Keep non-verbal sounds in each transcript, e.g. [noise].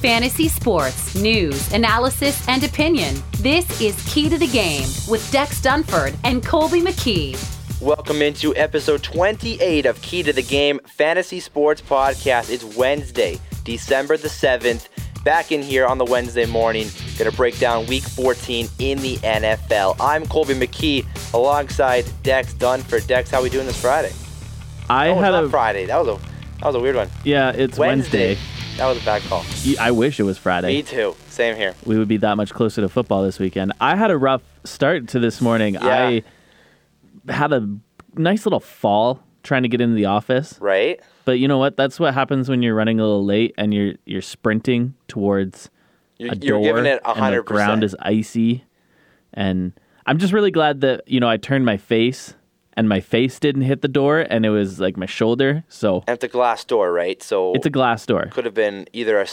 Fantasy sports, news, analysis, and opinion. This is Key to the Game with Dex Dunford and Colby McKee. Welcome into episode 28 of Key to the Game Fantasy Sports Podcast. It's Wednesday, December the 7th. Back in here on the Wednesday morning, gonna break down week 14 in the NFL. I'm Colby McKee alongside Dex Dunford. Dex, how we doing this Friday? I Oh, had not a Friday. That was a that was a weird one. yeah. It's Wednesday. That was a bad call. I wish it was Friday. Me too. Same here. We would be that much closer to football this weekend. I had a rough start to this morning. Yeah. I had a nice little fall trying to get into the office, Right? but you know what? That's what happens when you're running a little late and you're you're sprinting towards You're, a you're door giving it and the ground is icy, and I'm just really glad that you know I turned my face and my face didn't hit the door and it was like my shoulder. So And it's a glass door, right? So it's a glass door. could have been either a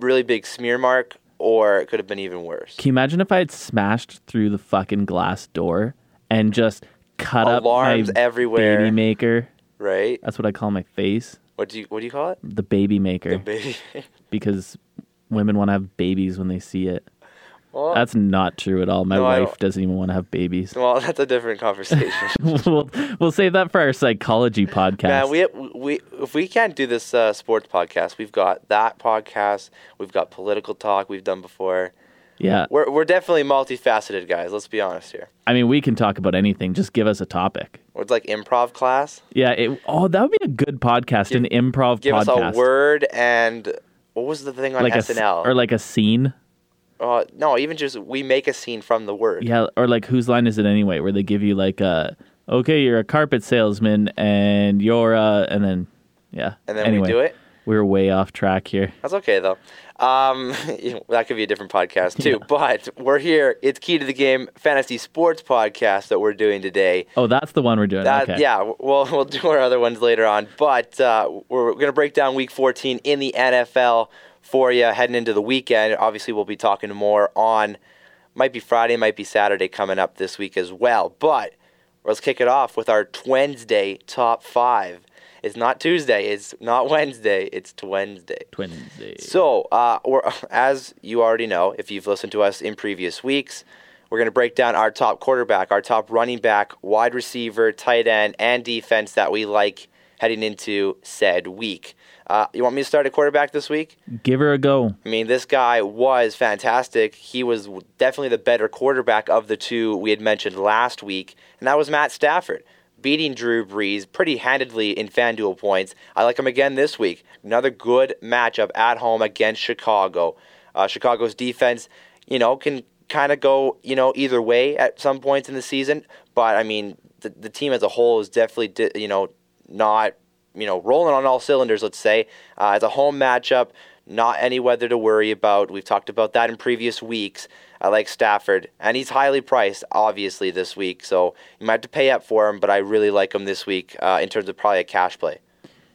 really big smear mark or it could have been even worse. Can you imagine if I had smashed through the fucking glass door and just cut Alarms up my everywhere. baby maker? Right? That's what I call my face, What do you what do you call it? the baby maker, The Baby. [laughs] because women want to have babies when they see it. Well, That's not true at all. My No, wife doesn't even want to have babies. well, [laughs] that's a different conversation. [laughs] we'll, we'll save that for our psychology podcast. Man, we we if we can't do this uh, sports podcast, we've got that podcast. We've got political talk we've done before. yeah, We're we're definitely multifaceted guys. Let's be honest here. I mean, we can talk about anything. Just give us a topic. Or It's like improv class. Yeah. It, oh, that would be a good podcast, an improv Give podcast. us a word and what was the thing on like a SNL? or like a scene. Uh, no, even just we make a scene from the word. Yeah, or like whose line is it anyway? Where they give you like a okay, you're a carpet salesman and you're uh and then yeah. And then anyway, we do it. We were way off track here. That's okay though. Um, [laughs] that could be a different podcast too. [laughs] But we're here. It's Key to the Game Fantasy Sports Podcast that we're doing today. Oh, that's the one we're doing. That okay. yeah, we'll we'll do our other ones later on. But uh, we're gonna break down Week 14 in the NFL for you heading into the weekend. Obviously, we'll be talking more on might be Friday, might be Saturday coming up this week as well. But let's kick it off with our Wednesday top five. It's not Tuesday. It's not Wednesday. It's Wednesday. Wednesday. So, uh, we're, [laughs] as you already know, if you've listened to us in previous weeks, we're going to break down our top quarterback, our top running back, wide receiver, tight end, and defense that we like heading into said week. Uh, you want me to start a quarterback this week? Give her a go. I mean, this guy was fantastic. He was definitely the better quarterback of the two we had mentioned last week, and that was Matt Stafford. Beating Drew Brees pretty handedly in FanDuel points. I like him again this week. Another good matchup at home against Chicago. Uh, Chicago's defense, you know, can kind of go, you know, either way at some points in the season. But I mean, the, the team as a whole is definitely, di- you know, not you know, rolling on all cylinders, let's say. Uh, it's a home matchup, not any weather to worry about. We've talked about that in previous weeks. I like Stafford, and he's highly priced, obviously, this week. So you might have to pay up for him, but I really like him this week uh, in terms of probably a cash play.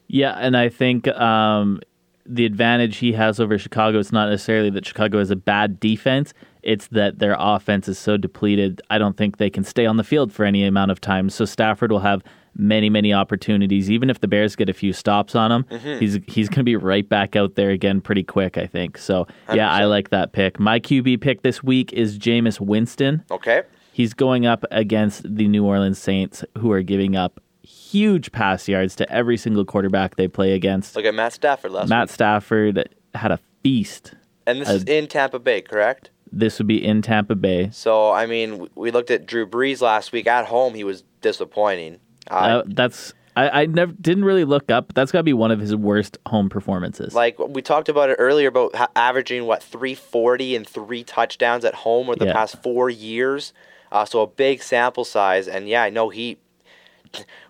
Yeah, and I think um, the advantage he has over Chicago is not necessarily that Chicago has a bad defense. It's that their offense is so depleted. I don't think they can stay on the field for any amount of time. So Stafford will have many, many opportunities. Even if the Bears get a few stops on him, mm-hmm. he's he's going to be right back out there again pretty quick. I think. So yeah, I like that pick. My QB pick this week is Jameis Winston. Okay? He's going up against the New Orleans Saints, who are giving up huge pass yards to every single quarterback they play against. Look at Matt Stafford last Matt week. Stafford had a feast. And this is in Tampa Bay, correct? This would be in Tampa Bay. So, I mean, we looked at Drew Brees last week. At home, he was disappointing. Uh, that's I, I never didn't really look up. That's got to be one of his worst home performances. Like we talked about it earlier about ha- averaging what 340 and three touchdowns at home over the Yeah. past four years. Uh, so a big sample size, and yeah, I know he.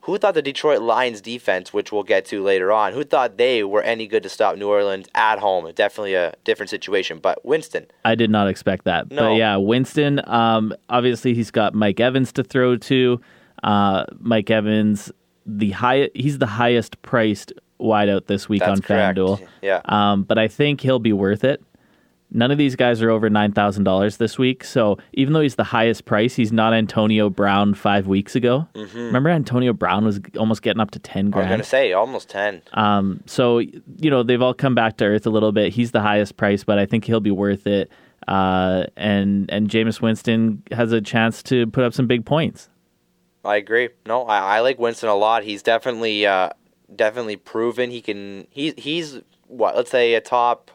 Who thought the Detroit Lions defense, which we'll get to later on, who thought they were any good to stop New Orleans at home? Definitely a different situation. But Winston, I did not expect that. No. But yeah, Winston. Um, obviously he's got Mike Evans to throw to. Uh, Mike Evans, the high. He's the highest priced wideout this week that's on correct. FanDuel. Yeah, Um, but I think he'll be worth it. None of these guys are over $9,000 this week. So even though he's the highest price, he's not Antonio Brown five weeks ago. Mm-hmm. Remember, Antonio Brown was almost getting up to 10 grand. I was going to say almost 10. Um, so, you know, they've all come back to earth a little bit. He's the highest price, but I think he'll be worth it. Uh, and, and Jameis Winston has a chance to put up some big points. I agree. No, I, I like Winston a lot. He's definitely uh, definitely proven he can. He's he's what? Let's say a top.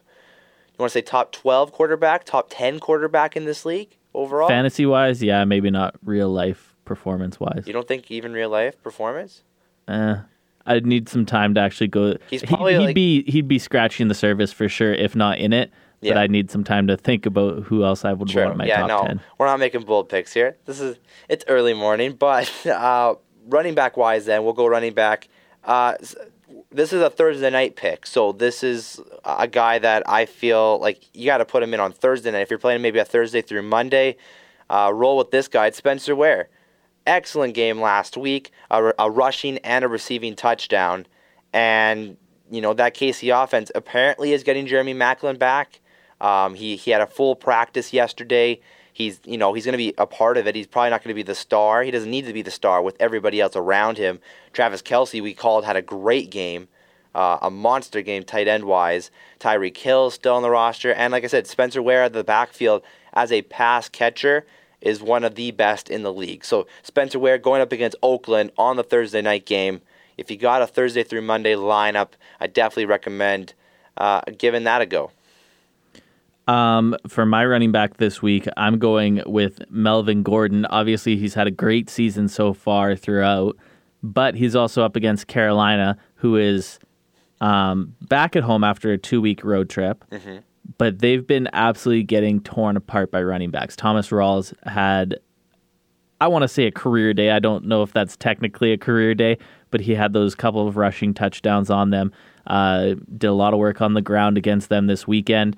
You want to say top twelve quarterback, top ten quarterback in this league overall? Fantasy wise, yeah, maybe not real life performance wise. You don't think even real life performance? Uh, I'd need some time to actually go. He's He- probably he'd like- be he'd be scratching the surface for sure, if not in it. But Yeah. I need some time to think about who else I would want in my yeah, top no, ten. we're not making bold picks here. This is it's early morning, but [laughs] uh, running back wise, then we'll go running back. Uh, this is a Thursday night pick, so this is a guy that I feel like you got to put him in on Thursday night. If you're playing maybe a Thursday through Monday, uh, roll with this guy. It's Spencer Ware. Excellent game last week, a, a rushing and a receiving touchdown, and you know that KC offense apparently is getting Jeremy Maclin back. Um, he he had a full practice yesterday. He's you know he's going to be a part of it. He's probably not going to be the star. He doesn't need to be the star with everybody else around him. Travis Kelce we called had a great game, uh, a monster game tight end wise. Tyreek Hill still on the roster, and like I said, Spencer Ware at the backfield as a pass catcher is one of the best in the league. So Spencer Ware going up against Oakland on the Thursday night game. If you got a Thursday through Monday lineup, I definitely recommend uh, giving that a go. Um, for my running back this week, I'm going with Melvin Gordon. Obviously, he's had a great season so far throughout, but he's also up against Carolina, who is um, back at home after a two week road trip. But they've been absolutely getting torn apart by running backs. Thomas Rawls had, I want to say a career day. I don't know if that's technically a career day, but he had those couple of rushing touchdowns on them. Uh, did a lot of work on the ground against them this weekend.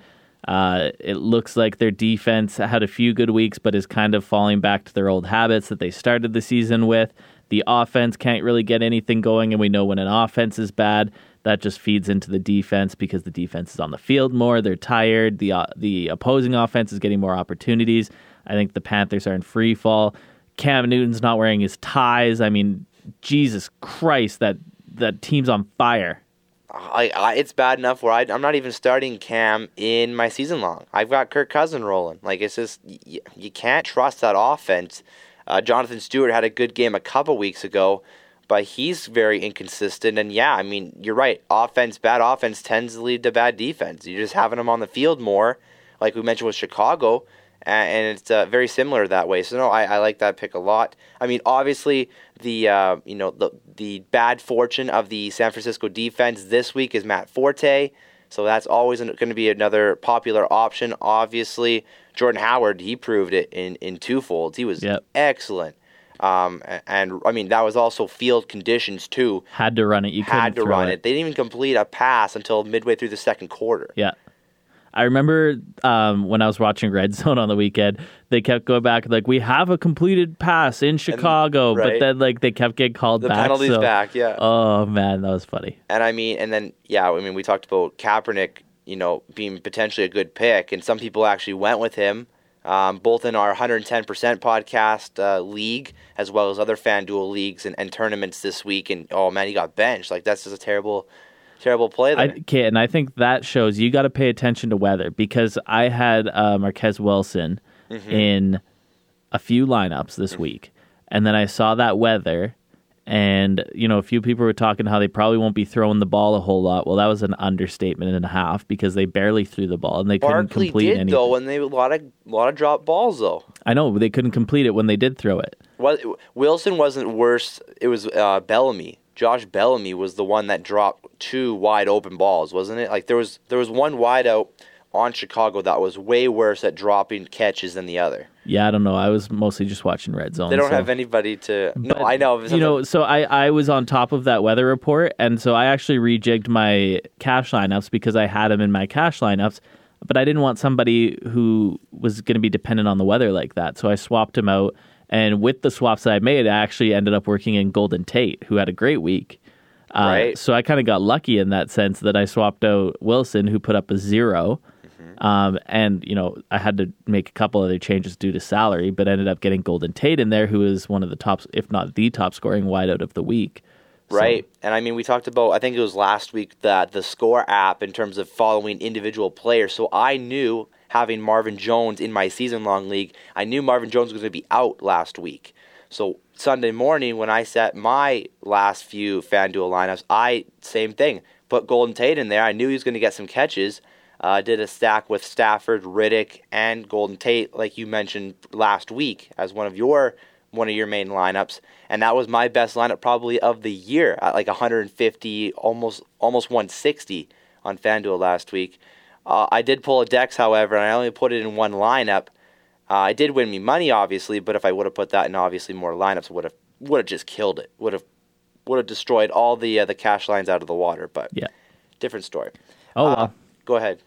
Uh, it looks like their defense had a few good weeks, but is kind of falling back to their old habits that they started the season with. The offense can't really get anything going, and we know when an offense is bad, that just feeds into the defense because the defense is on the field more. They're tired. the uh, The opposing offense is getting more opportunities. I think the Panthers are in free fall. Cam Newton's not wearing his ties. I mean, Jesus Christ, that that team's on fire. I, I, it's bad enough where I, I'm not even starting Cam in my season long. I've got Kirk Cousin rolling. Like it's just y- you can't trust that offense. Uh, Jonathan Stewart had a good game a couple weeks ago, but he's very inconsistent. And yeah, I mean you're right. Offense, bad offense tends to lead to bad defense. You're just having them on the field more, like we mentioned with Chicago, and it's uh, very similar that way. So no, I, I like that pick a lot. I mean, obviously the uh, you know the the bad fortune of the San Francisco defense this week is Matt Forte. So that's always going to be another popular option. Obviously, Jordan Howard he proved it in in twofolds. He was Yep. excellent. Um, a- and I mean that was also field conditions too. Had to run it. You Had to run it. They didn't even complete a pass until midway through the second quarter. Yeah. I remember um, when I was watching Red Zone on the weekend, they kept going back like we have a completed pass in Chicago, but right. then like they kept getting called The back. penalties so- back, yeah. Oh man, that was funny. And I mean, and then yeah, I mean, we talked about Kaepernick, you know, being potentially a good pick, and some people actually went with him, um, both in our 110% podcast uh, league as well as other FanDuel leagues and, and tournaments this week. And oh man, he got benched. Like that's just a terrible, terrible play I, there. okay, and I think that shows you got to pay attention to weather because I had uh, Marquess Wilson Mm-hmm. in a few lineups this week, and then I saw that weather, and you know a few people were talking how they probably won't be throwing the ball a whole lot. Well, that was an understatement and a half because they barely threw the ball and they couldn't complete did anything. though, and they a lot of lot of drop balls though. I know they couldn't complete it when they did throw it. Well, Wilson wasn't worse. It was uh, Bellamy. Josh Bellamy was the one that dropped two wide open balls, wasn't it? Like there was there was one wide out on Chicago that was way worse at dropping catches than the other. Yeah, I don't know. I was mostly just watching Red Zone. They don't so- have anybody to. No, I know. You know, so I, I was on top of that weather report, and so I actually rejigged my cash lineups because I had them in my cash lineups, but I didn't want somebody who was going to be dependent on the weather like that. So I swapped them out, and with the swaps that I made, I actually ended up working in Golden Tate, who had a great week. Uh, Right. So I kind of got lucky in that sense that I swapped out Wilson, who put up a 0 Um, and you know, I had to make a couple other changes due to salary, but ended up getting Golden Tate in there, who is one of the top, if not the top scoring wideout of the week. So- Right. And I mean, we talked about, I think it was last week, that the score app in terms of following individual players. So I knew having Marvin Jones in my season long league, I knew Marvin Jones was going to be out last week. So Sunday morning, when I set my last few FanDuel lineups, I, same thing, put Golden Tate in there. I knew he was going to get some catches. Uh, did a stack with Stafford, Riddick, and Golden Tate, like you mentioned last week, as one of your one of your main lineups, and that was my best lineup probably of the year at like 150, almost almost 160 on FanDuel last week. Uh, I did pull a Dex, however, and I only put it in one lineup. Uh, it did win me money, obviously, but if I would have put that in obviously more lineups, would have would have just killed it. Would have would have destroyed all the uh, the cash lines out of the water. But Yeah. different story. Oh Uh, well. Go ahead.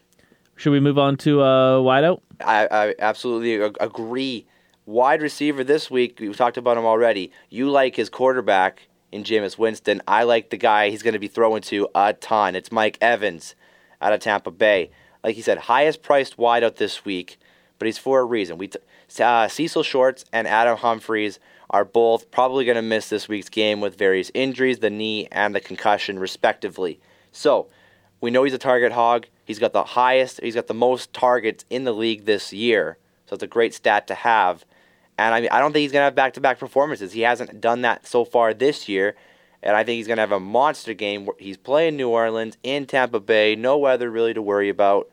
Should we move on to uh, wideout? I, I absolutely ag- agree. Wide receiver this week, we've talked about him already. You like his quarterback in Jameis Winston. I like the guy he's going to be throwing to a ton. It's Mike Evans out of Tampa Bay. Like he said, highest priced wideout this week, but he's for a reason. We t- uh, Cecil Shorts and Adam Humphries are both probably going to miss this week's game with various injuries, the knee and the concussion, respectively. So we know he's a target hog. He's got the highest, he's got the most targets in the league this year. So it's a great stat to have. And I mean, I don't think he's going to have back-to-back performances. He hasn't done that so far this year. And I think he's going to have a monster game. He's playing New Orleans in Tampa Bay. No weather really to worry about.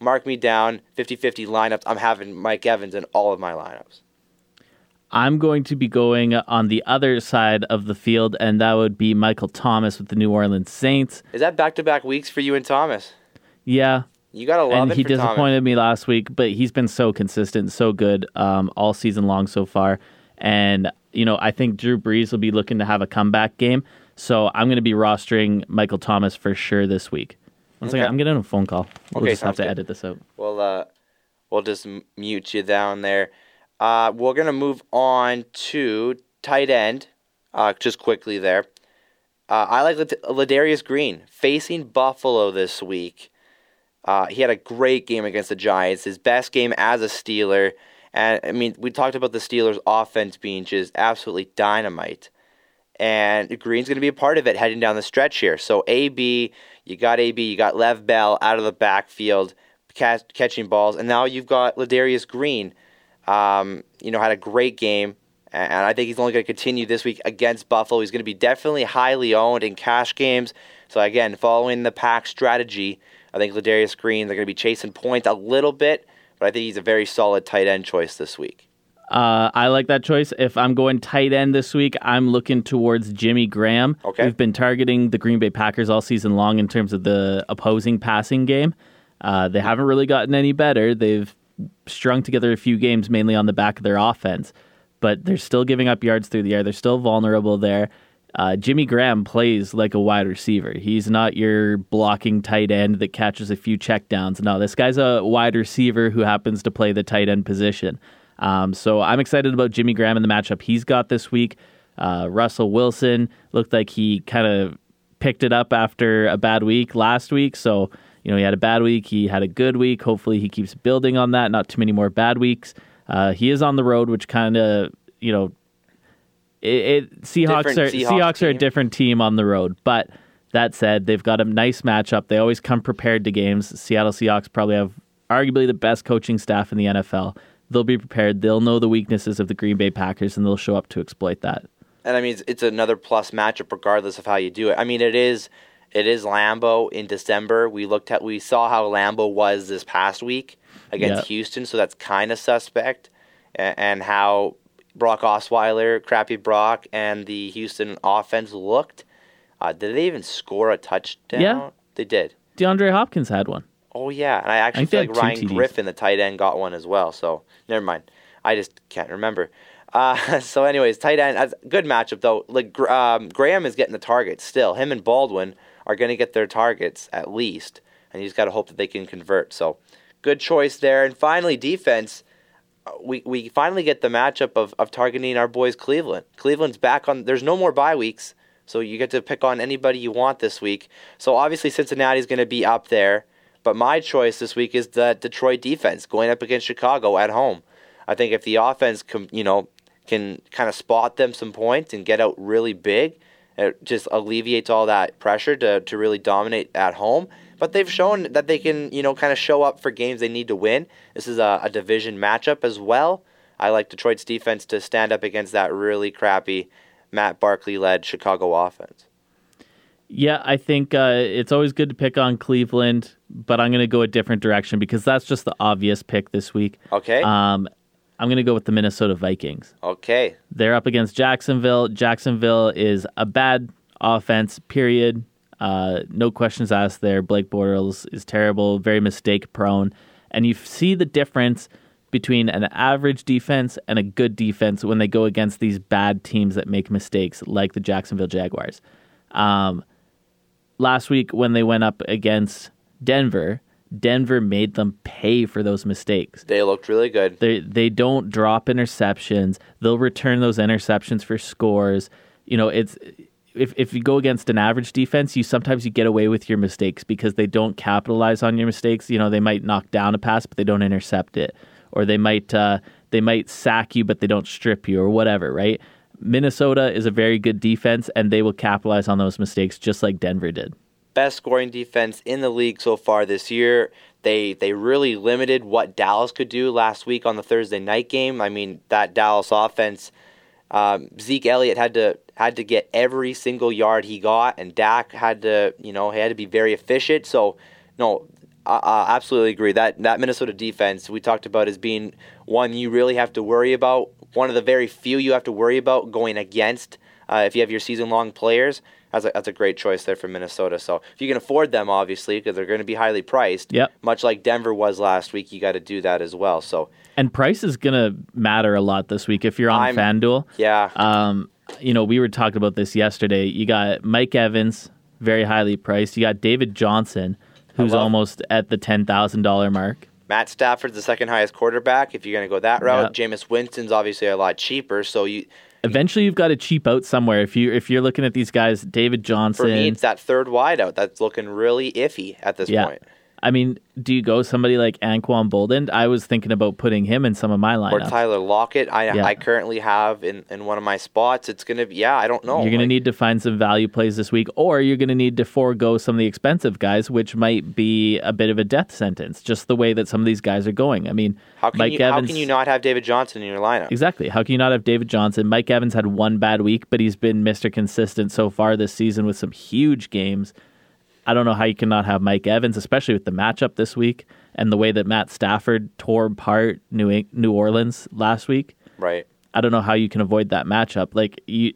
Mark me down 50-50 lineups. I'm having Mike Evans in all of my lineups. I'm going to be going on the other side of the field, and that would be Michael Thomas with the New Orleans Saints. Is that back-to-back weeks for you and Thomas? Yeah, You got to love and it he disappointed me last week, but he's been so consistent, so good um, all season long so far. And you know, I think Drew Brees will be looking to have a comeback game, so I'm going to be rostering Michael Thomas for sure this week. One second, Okay. I'm getting a phone call. We'll Okay, just have to good. edit this out. We'll uh, we'll just mute you down there. Uh, we're gonna move on to tight end. Uh, just quickly there. Uh, I like Lad- Ladarius Green facing Buffalo this week. Uh, he had a great game against the Giants, his best game as a Steeler. And I mean, we talked about the Steelers' offense being just absolutely dynamite. And Green's going to be a part of it heading down the stretch here. So, AB, you got AB, you got Lev Bell out of the backfield ca- catching balls. And now you've got Ladarius Green. Um, you know, had a great game. And I think he's only going to continue this week against Buffalo. He's going to be definitely highly owned in cash games. So, again, following the pack strategy, I think Ladarius Green, they're going to be chasing points a little bit, but I think he's a very solid tight end choice this week. Uh, I like that choice. If I'm going tight end this week, I'm looking towards Jimmy Graham. Okay. We've been targeting the Green Bay Packers all season long in terms of the opposing passing game. Uh, they haven't really gotten any better. They've strung together a few games mainly on the back of their offense, but they're still giving up yards through the air. They're still vulnerable there. Uh, Jimmy Graham plays like a wide receiver. He's not your blocking tight end that catches a few checkdowns. No, this guy's a wide receiver who happens to play the tight end position. Um, so I'm excited about Jimmy Graham and the matchup he's got this week. Uh, Russell Wilson looked like he kind of picked it up after a bad week last week. So, you know, he had a bad week. He had a good week. Hopefully he keeps building on that. Not too many more bad weeks. Uh, he is on the road, which kind of, you know, it, it Seahawks Different are Seahawks Seahawks are a different team on the road. But that said, they've got a nice matchup. They always come prepared to games. Seattle Seahawks probably have arguably the best coaching staff in the NFL. They'll be prepared. They'll know the weaknesses of the Green Bay Packers, and they'll show up to exploit that. And I mean, it's, it's another plus matchup regardless of how you do it. I mean, it is it is Lambeau in December. We looked at we saw how Lambeau was this past week against Yeah. Houston, so that's kind of suspect. And, and how Brock Osweiler, crappy Brock, and the Houston offense looked. Uh, did they even score a touchdown? Yeah. they did. DeAndre Hopkins had one. Oh yeah, and I actually they feel like Ryan TDs. Griffin, the tight end, got one as well. So never mind. I just can't remember. Uh, [laughs] so, anyways, tight end, good matchup though. Like um, Graham is getting the targets still. Him and Baldwin are going to get their targets at least, and you just got to hope that they can convert. So, good choice there. And finally, defense. uh, We we finally get the matchup of, of targeting our boys Cleveland. Cleveland's back on. There's no more bye weeks, so you get to pick on anybody you want this week. So obviously Cincinnati's going to be up there, But my choice this week is the Detroit defense going up against Chicago at home. I think if the offense, you know, can kind of spot them some points and get out really big, it just alleviates all that pressure to, to really dominate at home. But they've shown that they can, you know, kind of show up for games they need to win. This is a, a division matchup as well. I like Detroit's defense to stand up against that really crappy Matt Barkley led Chicago offense. Yeah, I think uh, it's always good to pick on Cleveland, but I'm going to go a different direction because that's just the obvious pick this week. Okay. Um, I'm going to go with the Minnesota Vikings. Okay. They're up against Jacksonville. Jacksonville is a bad offense, period. Uh, no questions asked there. Blake Bortles is terrible, very mistake prone. And you see the difference between an average defense and a good defense when they go against these bad teams that make mistakes, like the Jacksonville Jaguars. Um, last week, when they went up against Denver, Denver made them pay for those mistakes. They looked really good. They they don't drop interceptions. They'll return those interceptions for scores. You know, it's if if you go against an average defense, you sometimes you get away with your mistakes because they don't capitalize on your mistakes. You know, they might knock down a pass, but they don't intercept it, or they might uh, they might sack you, but they don't strip you, or whatever. Right? Minnesota is a very good defense, and they will capitalize on those mistakes just like Denver did best scoring defense in the league so far this year. They they really limited what Dallas could do last week on the Thursday night game. I mean that Dallas offense, um, Zeke Elliott had to had to get every single yard he got, and Dak had to you know he had to be very efficient. So no, I, absolutely agree that that Minnesota defense we talked about as being one you really have to worry about. One of the very few you have to worry about going against uh, if you have your season long players that's a, that's a great choice there for Minnesota. So if you can afford them, obviously, because they're going to be highly priced. Yep. Much like Denver was last week, you got to do that as well. So and price is going to matter a lot this week if you're on I'm, FanDuel. Yeah. Um, you know, we were talking about this yesterday. You got Mike Evans, very highly priced. You got David Johnson, who's almost at the ten thousand dollar mark. Matt Stafford's the second highest quarterback. If you're going to go that route, yep. Jameis Winston's obviously a lot cheaper. So you Eventually, you've got to cheap out somewhere. If you if you're looking at these guys, David Johnson. For me, it's that third wideout that's looking really iffy at this yeah. point. I mean, do you go somebody like Anquan Boldin? I was thinking about putting him in some of my lineups. Or Tyler Lockett, I yeah. I currently have in, in one of my spots. It's gonna be yeah, I don't know. You're gonna like, need to find some value plays this week, or you're gonna need to forego some of the expensive guys, which might be a bit of a death sentence. Just the way that some of these guys are going. I mean, how can Mike you, Evans, how can you not have David Johnson in your lineup? Exactly. How can you not have David Johnson? Mike Evans had one bad week, but he's been Mr. Consistent so far this season with some huge games. I don't know how you cannot have Mike Evans, especially with the matchup this week and the way that Matt Stafford tore apart New New Orleans last week. Right. I don't know how you can avoid that matchup. Like you,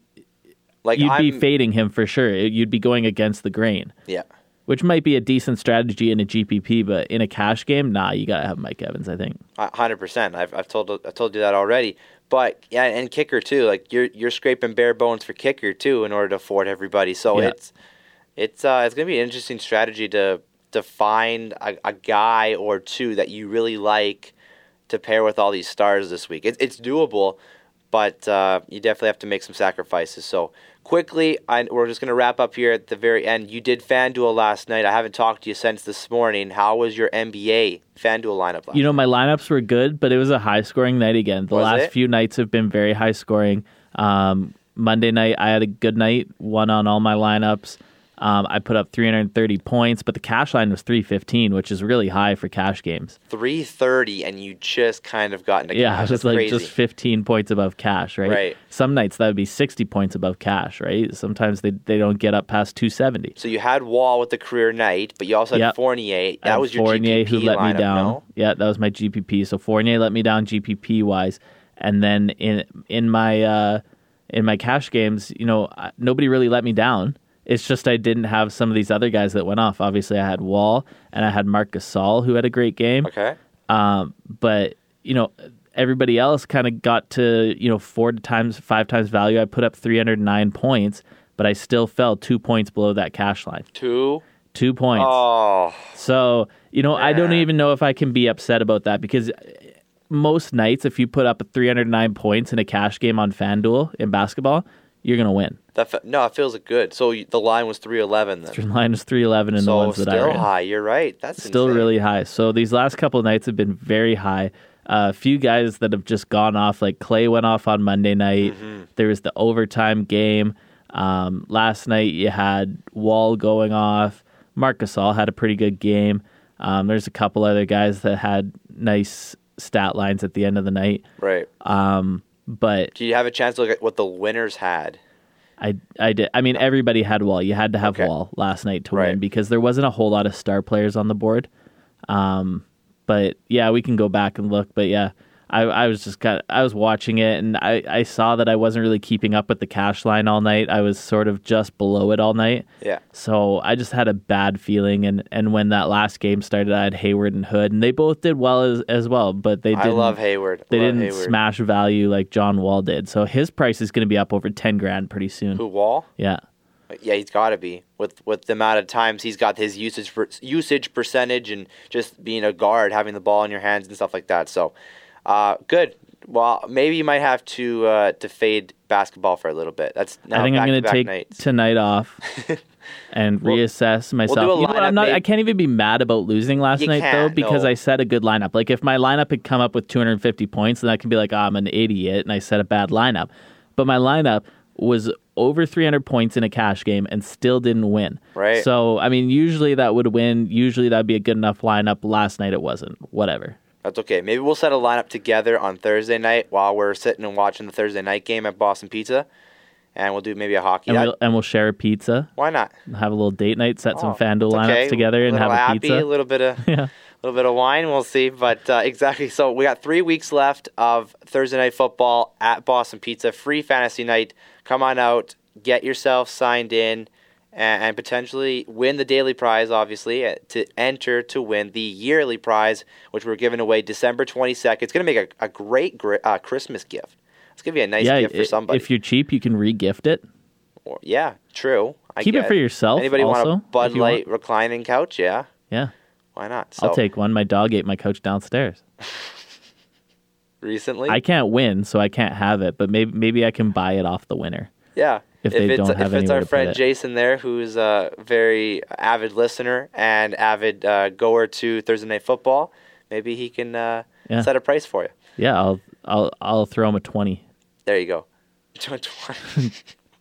like you'd I'm, be fading him for sure. You'd be going against the grain. Yeah. Which might be a decent strategy in a GPP, but in a cash game, nah, you gotta have Mike Evans. I think. Hundred percent. I've I've told I told you that already. But yeah, and kicker too. Like you're you're scraping bare bones for kicker too in order to afford everybody. So yeah. it's it's uh, it's gonna be an interesting strategy to to find a, a, guy or two that you really like to pair with all these stars this week. It, it's doable, but uh, you definitely have to make some sacrifices. So quickly, I, we're just gonna wrap up here at the very end. You did FanDuel last night. I haven't talked to you since this morning. How was your NBA FanDuel lineup? Last you know, my lineups were good, but it was a high scoring night again. The was last it? few nights have been very high scoring. Um, Monday night, I had a good night, won on all my lineups. Um, I put up 330 points, but the cash line was 315, which is really high for cash games. 330, and you just kind of got into yeah, cash. just like crazy. just 15 points above cash, right? Right. Some nights that would be 60 points above cash, right? Sometimes they they don't get up past 270. So you had Wall with the career night, but you also had yep. Fournier. That was your Fournier GPP who let lineup, me down. No? Yeah, that was my GPP. So Fournier let me down GPP wise, and then in in my uh, in my cash games, you know, nobody really let me down. It's just I didn't have some of these other guys that went off. Obviously, I had Wall and I had Marc Gasol who had a great game. Okay. Um, but you know, everybody else kind of got to you know four times, five times value. I put up 309 points, but I still fell two points below that cash line. Two. Two points. Oh. So you know, man. I don't even know if I can be upset about that because most nights, if you put up 309 points in a cash game on FanDuel in basketball, you're gonna win. That fe- no, it feels good. So y- the line was three eleven then. The line is three eleven in so the ones that I still high. You're right. That's Still insane. really high. So these last couple of nights have been very high. A uh, few guys that have just gone off, like Clay went off on Monday night. Mm-hmm. There was the overtime game. Um, last night you had Wall going off. Marcus All had a pretty good game. Um, there's a couple other guys that had nice stat lines at the end of the night. right. But Do you have a chance to look at what the winners had? I I did. I mean, everybody had Wall. You had to have Okay. Wall last night to Right. win because there wasn't a whole lot of star players on the board. Um, but yeah, we can go back and look. But yeah, I, I was just kind of, I was watching it and I, I saw that I wasn't really keeping up with the cash line all night. I was sort of just below it all night. Yeah. So I just had a bad feeling. And, and when that last game started, I had Hayward and Hood, and they both did well as, as well. But they I didn't. love Hayward. They Love didn't Hayward. smash value like John Wall did. So his price is going to be up over ten grand pretty soon. Who Wall? Yeah. Yeah, he's got to be with with the amount of times he's got his usage per, usage percentage and just being a guard, having the ball in your hands and stuff like that. So, uh, good. Well, maybe you might have to uh, to fade basketball for a little bit. That's I think I'm going to take nights. tonight off [laughs] and We'll- reassess myself. do a You know I'm not, maybe- I can't even be mad about losing last You night though because no. I set a good lineup. Like if my lineup had come up with 250 points, then I can be like, oh, I'm an idiot and I set a bad lineup. But my lineup was over 300 points in a cash game and still didn't win. Right. So I mean, usually that would win. Usually that'd be a good enough lineup. Last night it wasn't. Whatever. That's okay. Maybe we'll set a lineup together on Thursday night while we're sitting and watching the Thursday night game at Boston Pizza, and we'll do maybe a hockey. And we'll, and we'll share a pizza. why not? Have a little date night. Set some Oh, FanDuel it's lineups okay. together and have a happy, pizza. A little bit of [laughs] Yeah. a little bit of wine. We'll see, but uh, exactly. So we got three weeks left of Thursday night football at Boston Pizza, free fantasy night. Come on out, get yourself signed in, and, and potentially win the daily prize. Obviously, uh, to enter to win the yearly prize, which we're giving away December twenty second. It's gonna make a, a great gri- uh, Christmas gift. It's gonna be a nice yeah, gift for somebody. if you're cheap, you can re-gift it. Or- yeah, true. I Keep it for yourself Anybody want also, a if Bud want. Light reclining couch? Yeah, Yeah, why not? So I'll take one. My dog ate my couch downstairs. [laughs] recently. I can't win, so I can't have it. But maybe maybe I can buy it off the winner. Yeah. If they it's, don't have if it's our friend it. Jason there, who's a very avid listener and avid uh, goer to Thursday Night Football, maybe he can uh, Yeah. set a price for you. Yeah, I'll I'll I'll throw him a twenty. There you go. [laughs] [laughs]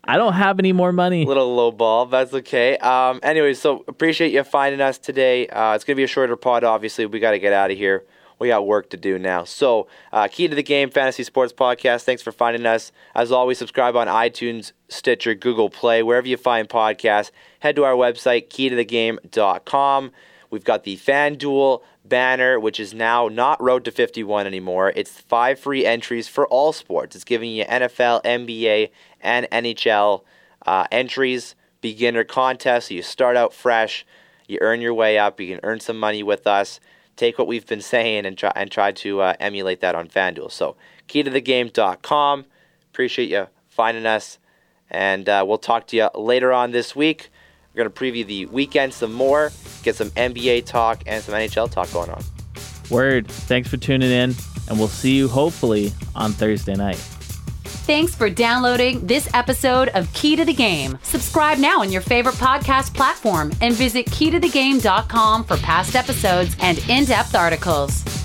I don't have any more money. little low ball. That's okay. Um, anyway, so appreciate you finding us today. Uh, it's gonna be a shorter pod. Obviously, we got to get out of here. We got work to do now. So, uh, key to the game, fantasy sports podcast. Thanks for finding us. As always, subscribe on iTunes, Stitcher, Google Play, wherever you find podcasts. Head to our website, keytothegame.com. We've got the FanDuel banner, which is now not Road to 51 anymore. It's five free entries for all sports. It's giving you NFL, NBA, and NHL uh, entries, beginner contests. So you start out fresh, you earn your way up, you can earn some money with us. Take what we've been saying and try and try to uh, emulate that on FanDuel. So, keytothegame.com. Appreciate you finding us, and uh, we'll talk to you later on this week. We're to preview the weekend some more, get some NBA talk and some NHL talk going on. Word. Thanks for tuning in, and we'll see you hopefully on Thursday night. Thanks for downloading this episode of Key to the Game. Subscribe now on your favorite podcast platform and visit keytothegame.com for past episodes and in depth articles.